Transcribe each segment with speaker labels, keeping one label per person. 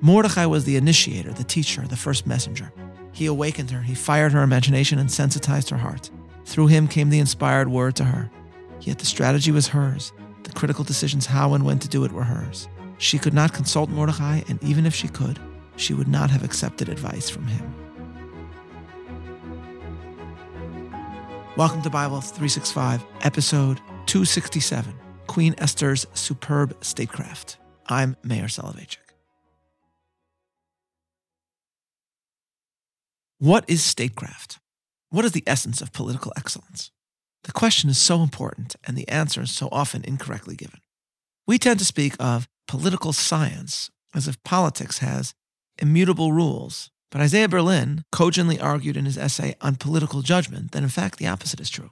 Speaker 1: Mordecai was the initiator, the teacher, the first messenger. He awakened her, he fired her imagination and sensitized her heart. Through him came the inspired word to her. Yet the strategy was hers. The critical decisions how and when to do it were hers. She could not consult Mordecai, and even if she could, she would not have accepted advice from him. Welcome to Bible 365, episode 267 Queen Esther's Superb Statecraft. I'm Meir Soloveichik. What is statecraft? What is the essence of political excellence? The question is so important, and the answer is so often incorrectly given. We tend to speak of political science as if politics has immutable rules, but Isaiah Berlin cogently argued in his essay on political judgment that in fact the opposite is true.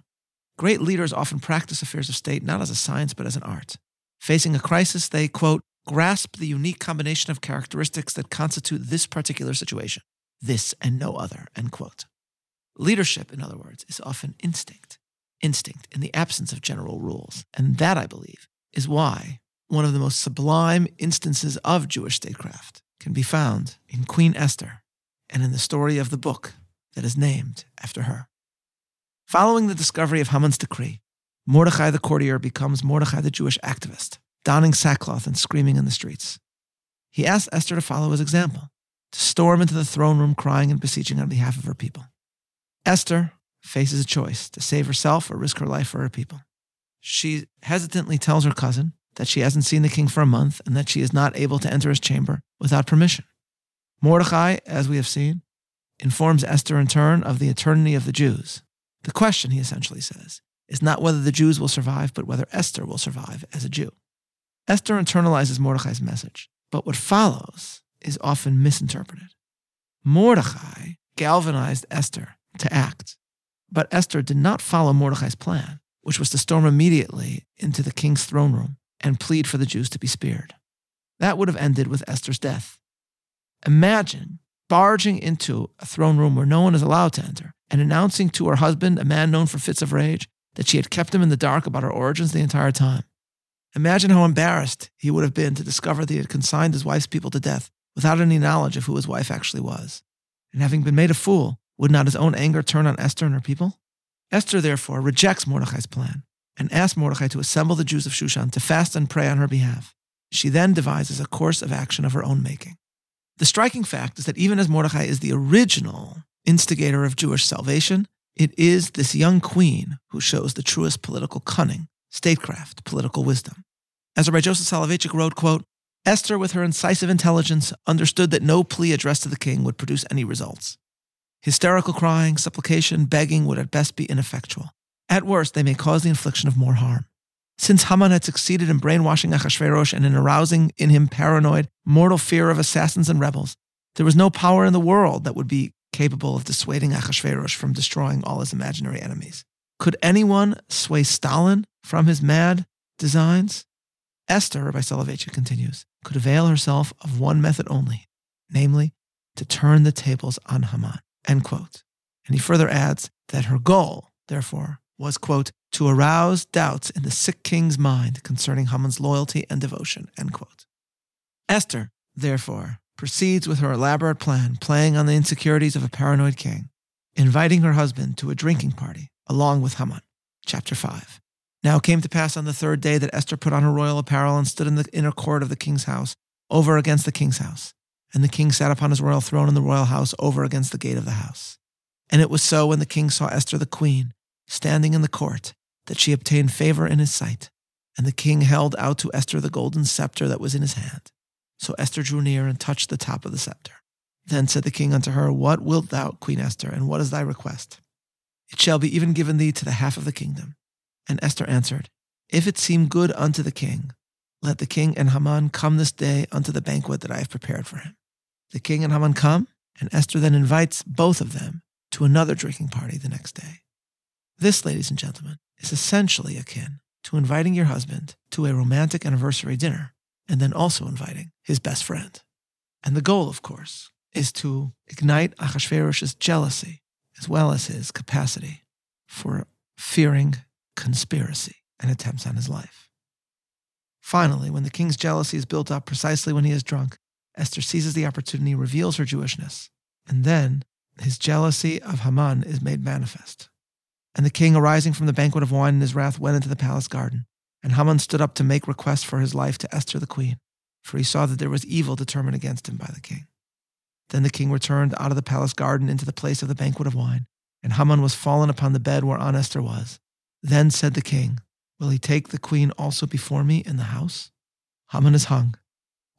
Speaker 1: Great leaders often practice affairs of state not as a science but as an art. Facing a crisis, they, quote, grasp the unique combination of characteristics that constitute this particular situation this and no other, end quote. Leadership, in other words, is often instinct, instinct in the absence of general rules. And that, I believe, is why one of the most sublime instances of Jewish statecraft can be found in Queen Esther and in the story of the book that is named after her. Following the discovery of Haman's decree, Mordecai the courtier becomes Mordecai the Jewish activist, donning sackcloth and screaming in the streets. He asks Esther to follow his example to storm into the throne room crying and beseeching on behalf of her people. Esther faces a choice to save herself or risk her life for her people. She hesitantly tells her cousin that she hasn't seen the king for a month and that she is not able to enter his chamber without permission. Mordecai, as we have seen, informs Esther in turn of the eternity of the Jews. The question, he essentially says, is not whether the Jews will survive, but whether Esther will survive as a Jew. Esther internalizes Mordecai's message, but what follows is often misinterpreted. Mordecai galvanized Esther to act, but Esther did not follow Mordecai's plan, which was to storm immediately into the king's throne room and plead for the Jews to be spared. That would have ended with Esther's death. Imagine barging into a throne room where no one is allowed to enter and announcing to her husband, a man known for fits of rage, that she had kept him in the dark about her origins the entire time. Imagine how embarrassed he would have been to discover that he had consigned his wife's people to death without any knowledge of who his wife actually was. And having been made a fool, would not his own anger turn on Esther and her people? Esther, therefore, rejects Mordecai's plan and asks Mordecai to assemble the Jews of Shushan to fast and pray on her behalf. She then devises a course of action of her own making. The striking fact is that even as Mordecai is the original instigator of Jewish salvation, it is this young queen who shows the truest political cunning, statecraft, political wisdom. As Rabbi Joseph Soloveitchik wrote, quote, Esther, with her incisive intelligence, understood that no plea addressed to the king would produce any results. Hysterical crying, supplication, begging would at best be ineffectual. At worst, they may cause the infliction of more harm. Since Haman had succeeded in brainwashing Achashverosh and in arousing in him paranoid, mortal fear of assassins and rebels, there was no power in the world that would be capable of dissuading Achashverosh from destroying all his imaginary enemies. Could anyone sway Stalin from his mad designs? Esther, Rabbi Soloveitchik continues, could avail herself of one method only, namely, to turn the tables on Haman, end quote. And he further adds that her goal, therefore, was, quote, to arouse doubts in the sick king's mind concerning Haman's loyalty and devotion, end quote. Esther, therefore, proceeds with her elaborate plan, playing on the insecurities of a paranoid king, inviting her husband to a drinking party along with Haman. Chapter 5. Now it came to pass on the third day that Esther put on her royal apparel and stood in the inner court of the king's house, over against the king's house. And the king sat upon his royal throne in the royal house, over against the gate of the house. And it was so when the king saw Esther the queen, standing in the court, that she obtained favor in his sight. And the king held out to Esther the golden scepter that was in his hand. So Esther drew near and touched the top of the scepter. Then said the king unto her, What wilt thou, Queen Esther, and what is thy request? It shall be even given thee to the half of the kingdom. And Esther answered, If it seem good unto the king, let the king and Haman come this day unto the banquet that I have prepared for him. The king and Haman come, and Esther then invites both of them to another drinking party the next day. This, ladies and gentlemen, is essentially akin to inviting your husband to a romantic anniversary dinner and then also inviting his best friend. And the goal, of course, is to ignite Achashverosh's jealousy as well as his capacity for fearing conspiracy and attempts on his life. Finally, when the king's jealousy is built up precisely when he is drunk, Esther seizes the opportunity, reveals her Jewishness, and then his jealousy of Haman is made manifest. And the king, arising from the banquet of wine in his wrath, went into the palace garden. And Haman stood up to make request for his life to Esther the queen, for he saw that there was evil determined against him by the king. Then the king returned out of the palace garden into the place of the banquet of wine, and Haman was fallen upon the bed whereon Esther was. Then said the king, Will he take the queen also before me in the house? Haman is hung.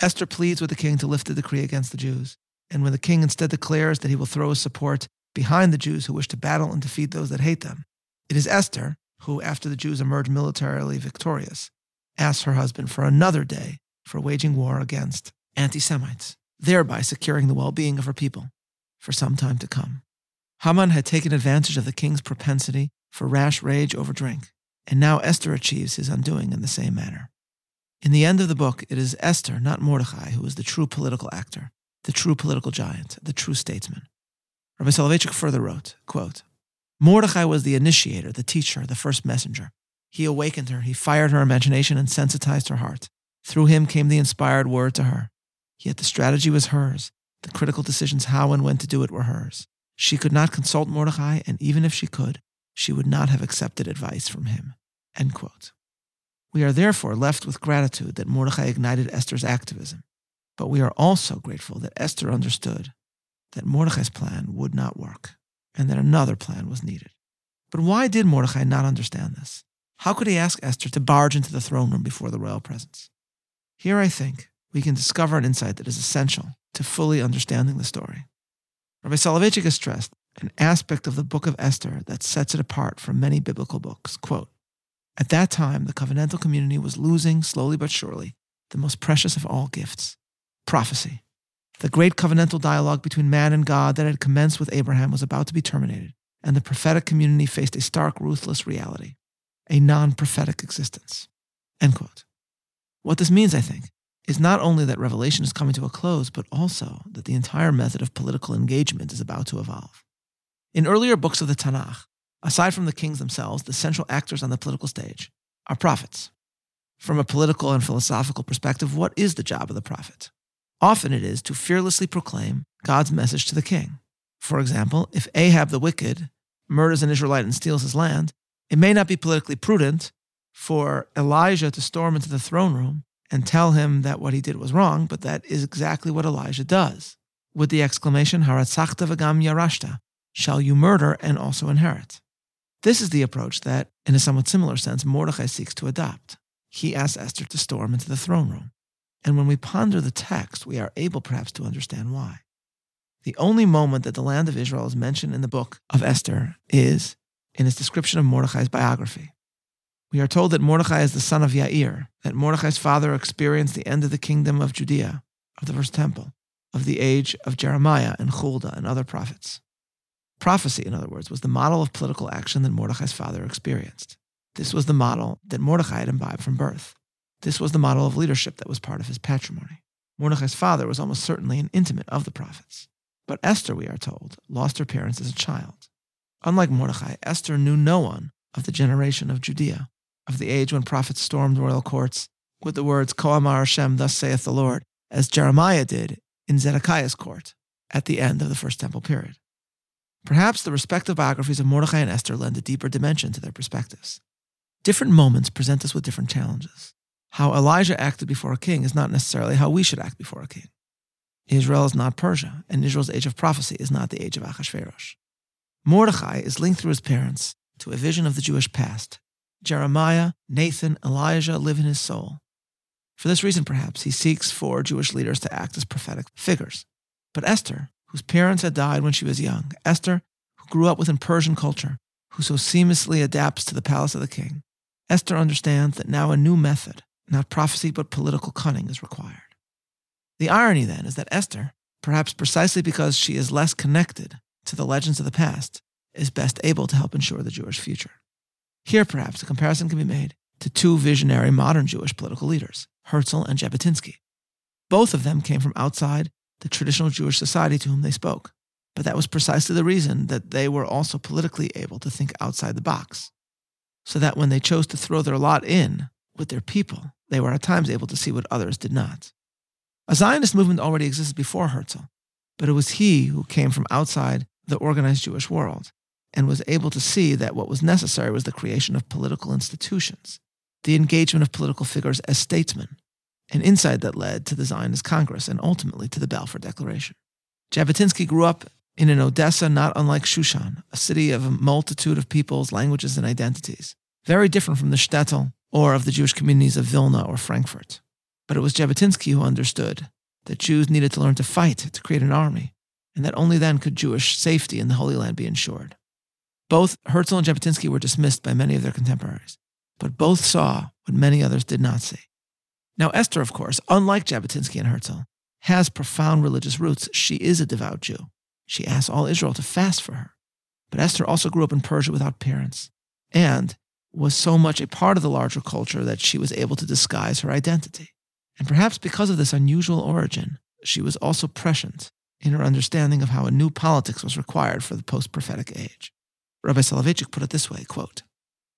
Speaker 1: Esther pleads with the king to lift the decree against the Jews. And when the king instead declares that he will throw his support behind the Jews who wish to battle and defeat those that hate them, it is Esther who, after the Jews emerge militarily victorious, asks her husband for another day for waging war against anti Semites, thereby securing the well being of her people for some time to come. Haman had taken advantage of the king's propensity for rash rage over drink, and now Esther achieves his undoing in the same manner. In the end of the book, it is Esther, not Mordecai, who is the true political actor, the true political giant, the true statesman. Rabbi Soloveitchik further wrote, quote, Mordecai was the initiator, the teacher, the first messenger. He awakened her, he fired her imagination and sensitized her heart. Through him came the inspired word to her. Yet the strategy was hers. The critical decisions how and when to do it were hers. She could not consult Mordecai, and even if she could, she would not have accepted advice from him. End quote. We are therefore left with gratitude that Mordecai ignited Esther's activism, but we are also grateful that Esther understood that Mordecai's plan would not work and that another plan was needed. But why did Mordecai not understand this? How could he ask Esther to barge into the throne room before the royal presence? Here, I think, we can discover an insight that is essential to fully understanding the story. Rabbi Soloveitchik has stressed an aspect of the book of Esther that sets it apart from many biblical books. Quote, At that time, the covenantal community was losing, slowly but surely, the most precious of all gifts prophecy. The great covenantal dialogue between man and God that had commenced with Abraham was about to be terminated, and the prophetic community faced a stark, ruthless reality, a non prophetic existence. End quote. What this means, I think, is not only that Revelation is coming to a close, but also that the entire method of political engagement is about to evolve. In earlier books of the Tanakh, aside from the kings themselves, the central actors on the political stage are prophets. From a political and philosophical perspective, what is the job of the prophet? Often it is to fearlessly proclaim God's message to the king. For example, if Ahab the wicked murders an Israelite and steals his land, it may not be politically prudent for Elijah to storm into the throne room and tell him that what he did was wrong, but that is exactly what Elijah does, with the exclamation, Haratzachta v'gam yarashta, shall you murder and also inherit. This is the approach that, in a somewhat similar sense, Mordecai seeks to adopt. He asks Esther to storm into the throne room. And when we ponder the text, we are able perhaps to understand why. The only moment that the land of Israel is mentioned in the book of Esther is in its description of Mordecai's biography. We are told that Mordecai is the son of Yair, that Mordecai's father experienced the end of the kingdom of Judea, of the first temple, of the age of Jeremiah and Huldah and other prophets. Prophecy, in other words, was the model of political action that Mordecai's father experienced. This was the model that Mordecai had imbibed from birth. This was the model of leadership that was part of his patrimony. Mordecai's father was almost certainly an intimate of the prophets. But Esther, we are told, lost her parents as a child. Unlike Mordecai, Esther knew no one of the generation of Judea, of the age when prophets stormed royal courts with the words, Koamar Hashem, thus saith the Lord, as Jeremiah did in Zedekiah's court at the end of the First Temple period. Perhaps the respective biographies of Mordecai and Esther lend a deeper dimension to their perspectives. Different moments present us with different challenges. How Elijah acted before a king is not necessarily how we should act before a king. Israel is not Persia, and Israel's age of prophecy is not the age of Achashverosh. Mordecai is linked through his parents to a vision of the Jewish past. Jeremiah, Nathan, Elijah live in his soul. For this reason, perhaps, he seeks for Jewish leaders to act as prophetic figures. But Esther, whose parents had died when she was young, Esther, who grew up within Persian culture, who so seamlessly adapts to the palace of the king, Esther understands that now a new method, not prophecy, but political cunning is required. The irony, then, is that Esther, perhaps precisely because she is less connected to the legends of the past, is best able to help ensure the Jewish future. Here, perhaps, a comparison can be made to two visionary modern Jewish political leaders, Herzl and Jabotinsky. Both of them came from outside the traditional Jewish society to whom they spoke, but that was precisely the reason that they were also politically able to think outside the box, so that when they chose to throw their lot in with their people, they were at times able to see what others did not. A Zionist movement already existed before Herzl, but it was he who came from outside the organized Jewish world and was able to see that what was necessary was the creation of political institutions, the engagement of political figures as statesmen, an insight that led to the Zionist Congress and ultimately to the Balfour Declaration. Jabotinsky grew up in an Odessa not unlike Shushan, a city of a multitude of peoples, languages, and identities, very different from the shtetl or of the Jewish communities of Vilna or Frankfurt. But it was Jabotinsky who understood that Jews needed to learn to fight to create an army, and that only then could Jewish safety in the Holy Land be ensured. Both Herzl and Jabotinsky were dismissed by many of their contemporaries, but both saw what many others did not see. Now, Esther, of course, unlike Jabotinsky and Herzl, has profound religious roots. She is a devout Jew. She asks all Israel to fast for her. But Esther also grew up in Persia without parents and was so much a part of the larger culture that she was able to disguise her identity. And perhaps because of this unusual origin, she was also prescient in her understanding of how a new politics was required for the post prophetic age. Rabbi Soloveitchik put it this way quote,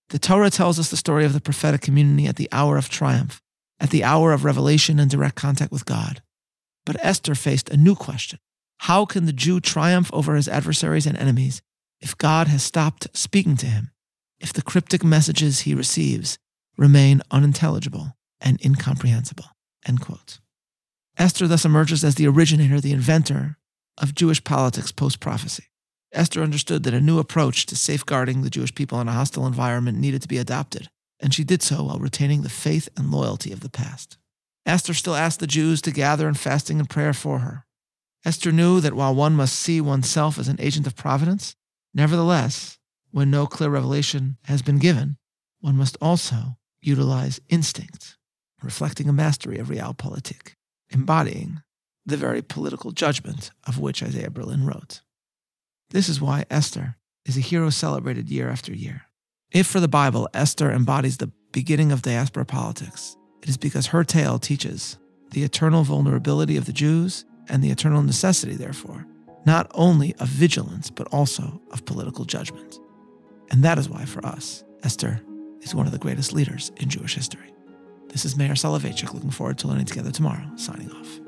Speaker 1: The Torah tells us the story of the prophetic community at the hour of triumph, at the hour of revelation and direct contact with God. But Esther faced a new question How can the Jew triumph over his adversaries and enemies if God has stopped speaking to him, if the cryptic messages he receives remain unintelligible and incomprehensible? Esther thus emerges as the originator, the inventor of Jewish politics post prophecy. Esther understood that a new approach to safeguarding the Jewish people in a hostile environment needed to be adopted, and she did so while retaining the faith and loyalty of the past. Esther still asked the Jews to gather in fasting and prayer for her. Esther knew that while one must see oneself as an agent of providence, nevertheless, when no clear revelation has been given, one must also utilize instinct, reflecting a mastery of realpolitik, embodying the very political judgment of which Isaiah Berlin wrote. This is why Esther is a hero celebrated year after year. If for the Bible, Esther embodies the beginning of diaspora politics, it is because her tale teaches the eternal vulnerability of the Jews and the eternal necessity, therefore, not only of vigilance, but also of political judgment. And that is why, for us, Esther is one of the greatest leaders in Jewish history. This is Meir Soloveichik, looking forward to learning together tomorrow, signing off.